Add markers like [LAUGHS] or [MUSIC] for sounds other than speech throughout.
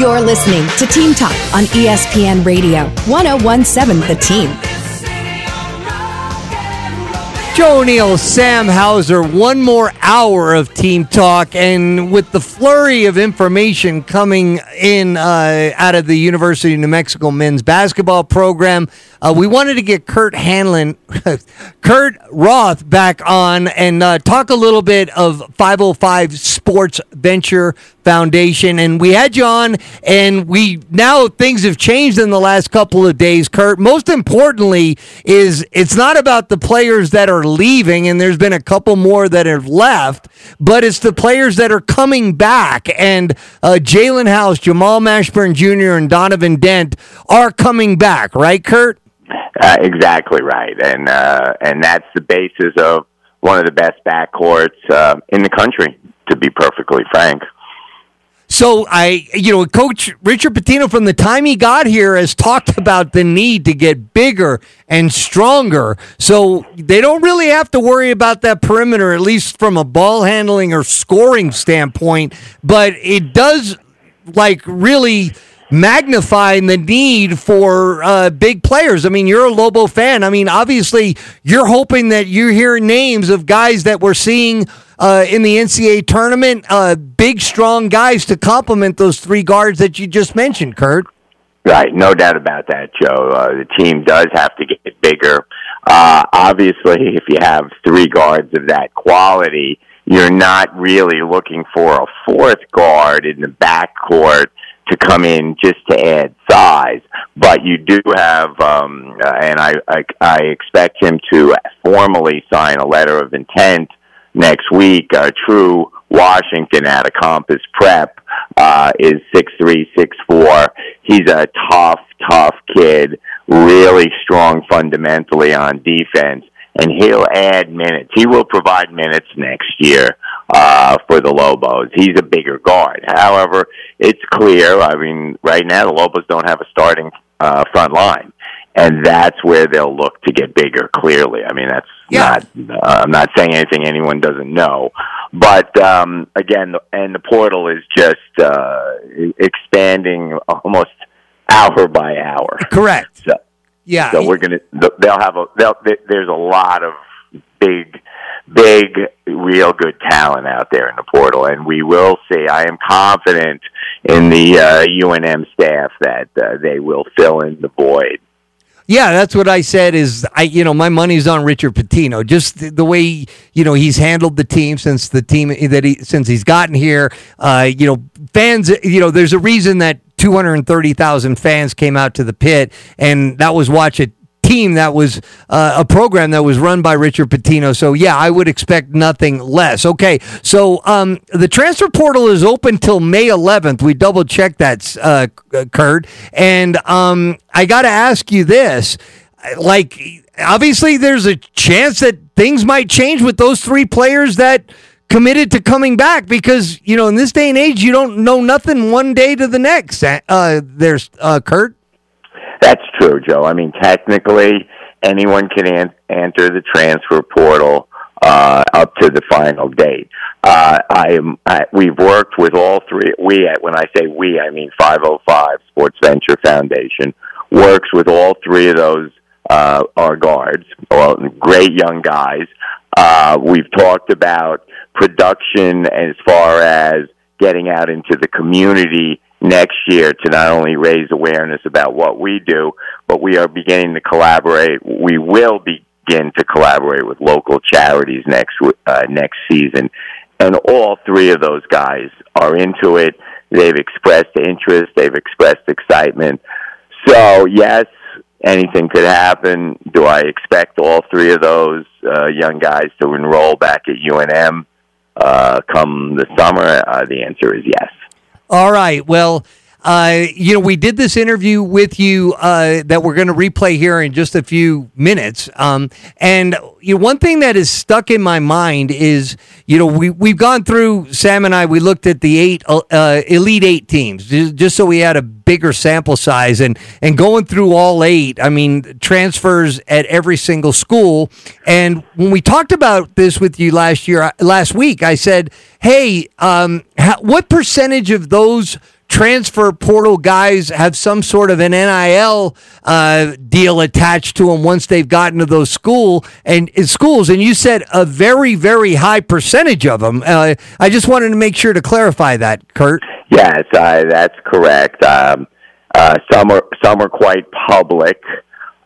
You're listening to Team Talk on ESPN Radio, 1017 The Team. Joe O'Neill, Sam Hauser, one more hour of Team Talk, and with the flurry of information coming in uh, out of the University of New Mexico men's basketball program, uh, we wanted to get Kurt Hanlon, [LAUGHS] Kurt Roth back on and uh, talk a little bit of 505 Sports Venture Foundation. And we had you on, and we now things have changed in the last couple of days, Kurt. Most importantly, is it's not about the players that are leaving, and there's been a couple more that have left, but it's the players that are coming back. And uh, Jaelen House, Jamal Mashburn Jr., and Donovan Dent are coming back, right, Kurt? Uh, exactly right, and uh, and that's the basis of one of the best backcourts uh, in the country. To be perfectly frank. So I, you know, Coach Richard Pitino, from the time he got here, has talked about the need to get bigger and stronger. So they don't really have to worry about that perimeter, at least from a ball handling or scoring standpoint. But it does, like, really magnifying the need for uh, big players. I mean, you're a Lobo fan. I mean, obviously, you're hoping that you hear names of guys that we're seeing uh, in the NCAA tournament, uh, big, strong guys to complement those three guards that you just mentioned, Kurt. Right, no doubt about that, Joe. Uh, the team does have to get bigger. Uh, obviously, if you have three guards of that quality, you're not really looking for a fourth guard in the backcourt to come in just to add size. But you do have, um, uh, and I, I, I expect him to formally sign a letter of intent next week. Uh, True Washington out of Compass Prep uh, is six three, six four. He's a tough, tough kid, really strong fundamentally on defense, and he'll add minutes. He will provide minutes next year uh, for the Lobos. He's a bigger guard. However, it's clear. I mean, right now the Lobos don't have a starting uh, front line, and that's where they'll look to get bigger. Clearly, I mean that's Yeah. not. Uh, I'm not saying anything anyone doesn't know, but um, again, and the portal is just uh, expanding almost hour by hour. Correct. So, Yeah. so we're gonna. They'll have a. They'll, there's a lot of big, big, real good talent out there in the portal, and we will see. I am confident in the uh, UNM staff that uh, they will fill in the void. Yeah, that's what I said. Is I, you know, my money's on Richard Pitino. Just the, the way you know he's handled the team since the team that he since he's gotten here. Uh, you know, fans. You know, there's a reason that 230,000 fans came out to the pit, and that was watch a team that was uh, a program that was run by Richard Pitino. So yeah, I would expect nothing less. Okay, so um, the transfer portal is open till May 11th. We double checked that, uh, Kurt, and um, I got to ask you this: like, obviously, there's a chance that things might change with those three players that committed to coming back because you know in this day and age you don't know nothing one day to the next. Uh, there's uh, Kurt. That's true, Joe. I mean, technically, anyone can an- enter the transfer portal uh, up to the final date. Uh, I am. I, we've worked with all three. We, when I say we, I mean 505 Sports Venture Foundation works with all three of those uh, our guards, well, great young guys. Uh, we've talked about production as far as getting out into the community next year to not only raise awareness about what we do, but we are beginning to collaborate. We will begin to collaborate with local charities next uh, next season, and all three of those guys are into it. They've expressed interest. They've expressed excitement. So yes, anything could happen. Do I expect all three of those uh, young guys to enroll back at UNM uh, come the summer? Uh, the answer is yes. All right. Well, uh, you know, we did this interview with you uh, that we're going to replay here in just a few minutes. Um, and you know, one thing that is stuck in my mind is, you know, we we've gone through Sam and I. We looked at the eight uh, elite eight teams just, so we had a bigger sample size and and going through all eight. I mean, transfers at every single school. And when we talked about this with you last year, last week, I said, "Hey, um, how, what percentage of those?" Transfer portal guys have some sort of an NIL uh, deal attached to them once they've gotten to those school and uh, schools. And you said a very, very high percentage of them. Uh, I just wanted to make sure to clarify that, Kurt. Yes, uh, that's correct. Um, uh, some are some are quite public.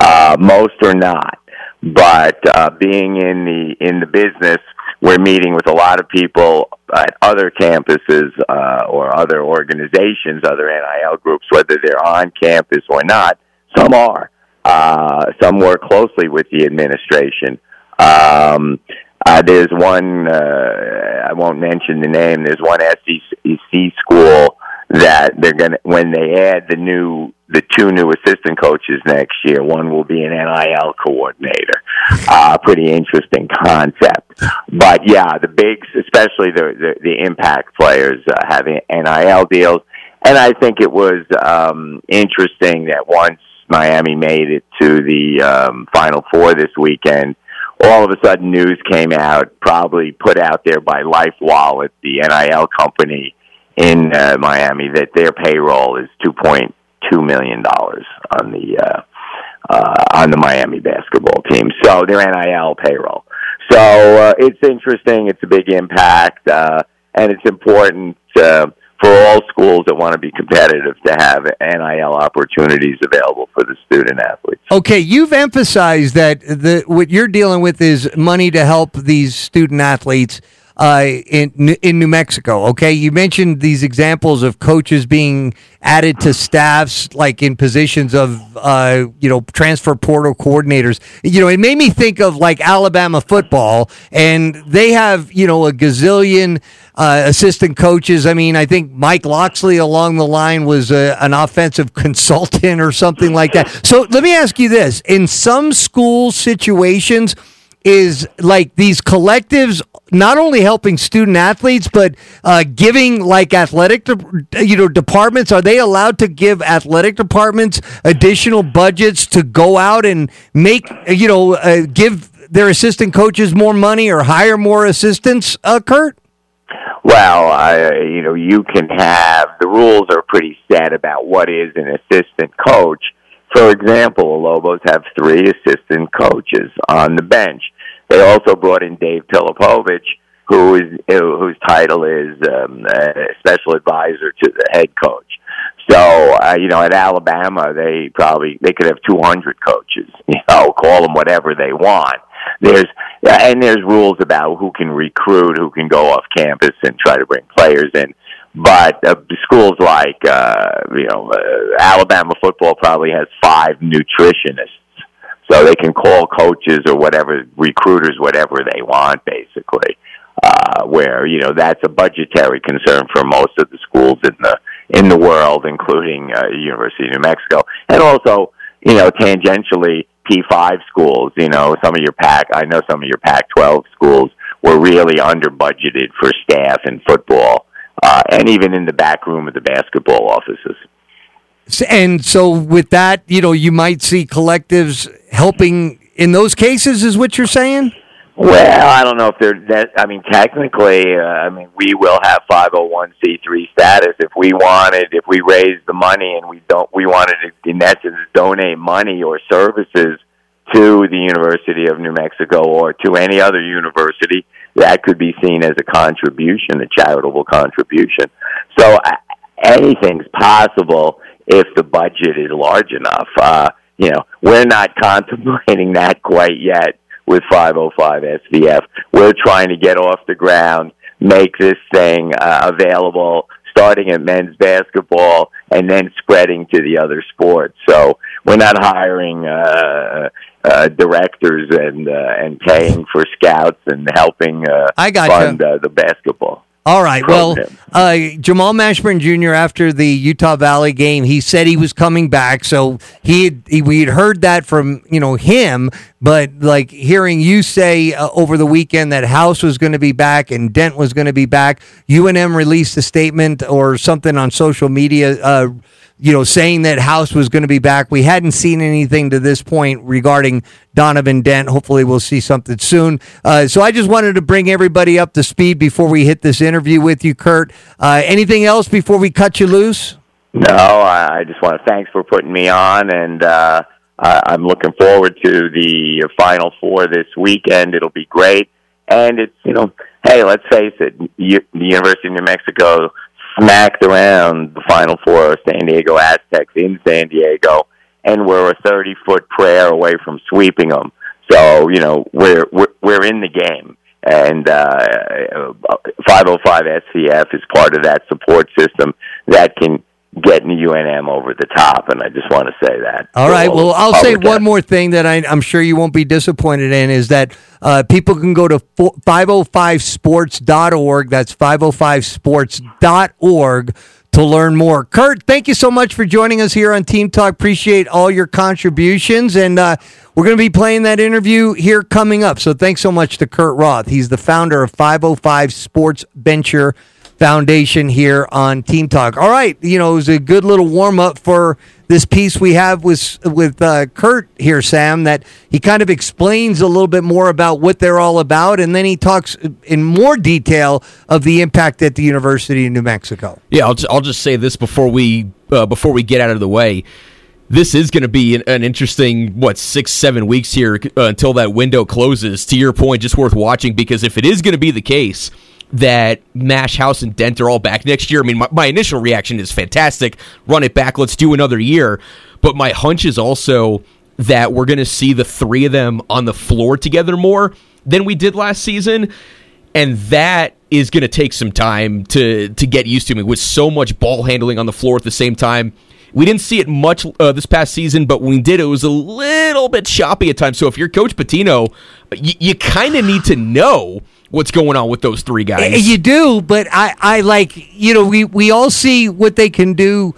Uh, most are not. But uh, being in the in the business, we're meeting with a lot of people at other campuses uh, or other organizations, other NIL groups, whether they're on campus or not. Some are. Uh, some work closely with the administration. Um, uh, there's one, uh, I won't mention the name, there's one SEC school that they're going to, when they add the new, the two new assistant coaches next year, one will be an NIL coordinator. Uh, pretty interesting concept. But yeah, the bigs, especially the, the, the impact players, uh, having NIL deals. And I think it was, um, interesting that once Miami made it to the, um, Final Four this weekend, all of a sudden news came out, probably put out there by LifeWallet, the NIL company in uh, Miami, that their payroll is two point two million dollars on the uh, uh, on the Miami basketball team. So their NIL payroll. So uh, it's interesting. It's a big impact, uh, and it's important. Uh, for all schools that want to be competitive to have NIL opportunities available for the student athletes. Okay, you've emphasized that the what you're dealing with is money to help these student athletes uh, in in New Mexico. Okay, you mentioned these examples of coaches being added to staffs, like in positions of uh, you know transfer portal coordinators. You know, it made me think of like Alabama football, and they have you know a gazillion. Uh, assistant coaches. I mean, I think Mike Locksley along the line was a, an offensive [LAUGHS] consultant or something like that. So let me ask you this: in some school situations, is like these collectives not only helping student athletes but uh, giving like athletic de- you know departments are they allowed to give athletic departments additional budgets to go out and make you know uh, give their assistant coaches more money or hire more assistants uh, kurt well, I, you know, you can have the rules are pretty set about what is an assistant coach. For example, Lobos have three assistant coaches on the bench. They also brought in Dave Pilipovich, who is whose title is um, special advisor to the head coach. So, uh, you know, at Alabama, they probably they could have 200 coaches. [LAUGHS] You know, call them whatever they want. There's and there's rules about who can recruit, who can go off campus and try to bring players in. But uh, schools like uh, you know uh, Alabama football probably has five nutritionists so they can call coaches or whatever recruiters whatever they want basically uh where you know that's a budgetary concern for most of the schools in the in the world including uh, University of New Mexico. And also you know tangentially P5 schools you know some of your pack I know some of your Pac 12 schools were really under budgeted for staff and football uh and even in the back room of the basketball offices and so with that, you know, you might see collectives helping in those cases, is what you're saying? Well, I don't know if they're that. I mean, technically, uh, I mean, we will have 501c3 status if we wanted, if we raise the money and we don't, we wanted to, in essence, donate money or services to the University of New Mexico or to any other university. That could be seen as a contribution, a charitable contribution. So anything's possible if the budget is large enough. Uh, you know, we're not [LAUGHS] contemplating that quite yet with 505 SVF. We're trying to get off the ground, make this thing uh, available, starting at men's basketball and then spreading to the other sports. So we're not hiring uh, uh, directors and uh, and paying for scouts and helping uh, I got fund uh, the basketball. All right. Well, uh, Jamal Mashburn Jr. after the Utah Valley game, he said he was coming back. So he, had, he we had heard that from you know him, but like hearing you say uh, over the weekend that House was going to be back and Dent was going to be back. UNM released a statement or something on social media. Uh, you know, saying that House was going to be back. We hadn't seen anything to this point regarding Donovan Dent. Hopefully, we'll see something soon. Uh, so I just wanted to bring everybody up to speed before we hit this interview with you, Kurt. Uh, anything else before we cut you loose? No, I just want to thanks for putting me on, and uh, I'm looking forward to the Final Four this weekend. It'll be great, and it's you know, hey, let's face it, the University of New Mexico smacked around the Final Four of San Diego Aztecs in San Diego, and we're a 30 foot prayer away from sweeping them. So you know we're we're, we're in the game, and uh, 505 SVF is part of that support system that can getting UNM over the top, and I just want to say that. All right. Well, I'll say one more thing that I, am sure you won't be disappointed in is that uh, people can go to 505sports.org. That's 505sports.org to learn more. Kurt, thank you so much for joining us here on Team Talk. Appreciate all your contributions, and uh, we're going to be playing that interview here coming up. So thanks so much to Kurt Roth. He's the founder of 505 Sports Venture Foundation here on Team Talk. All right, you know, it was a good little warm up for this piece we have with with uh, Kurt here, Sam. That he kind of explains a little bit more about what they're all about, and then he talks in more detail of the impact at the University of New Mexico. Yeah, I'll, I'll just say this before we uh, before we get out of the way this is going to be an, an, interesting what six seven weeks here uh, until that window closes to your point just worth watching because if it is going to be the case that Mash House and Dent are all back next year. I mean, my, my initial reaction is fantastic. Run it back. Let's do another year. But my hunch is also that we're going to see the three of them on the floor together more than we did last season. And that is going to take some time to to get used to. I mean, with so much ball handling on the floor at the same time, we didn't see it much uh, this past season, but when we did, it was a little bit choppy at times. So if you're Coach Pitino, y- you kind of need to know what's going on with those three guys. You do, but I, I like you know we we all see what they can do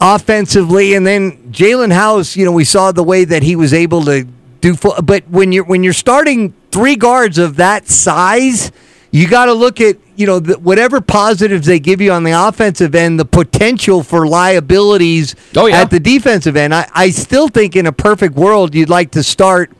offensively, and then Jaelen House. You know, we saw the way that he was able to do. But when you're when you're starting three guards of that size, you got to look at you know the, whatever positives they give you on the offensive end, the potential for liabilities oh, yeah. at the defensive end. I, I still think in a perfect world, you'd like to start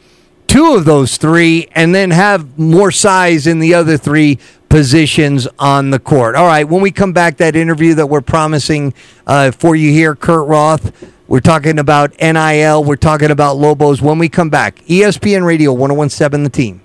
two of those three and then have more size in the other three positions on the court. All right, when we come back, that interview that we're promising uh, for you here, Kurt Roth. We're talking about NIL. We're talking about Lobos. When we come back, ESPN Radio 1017 The Team.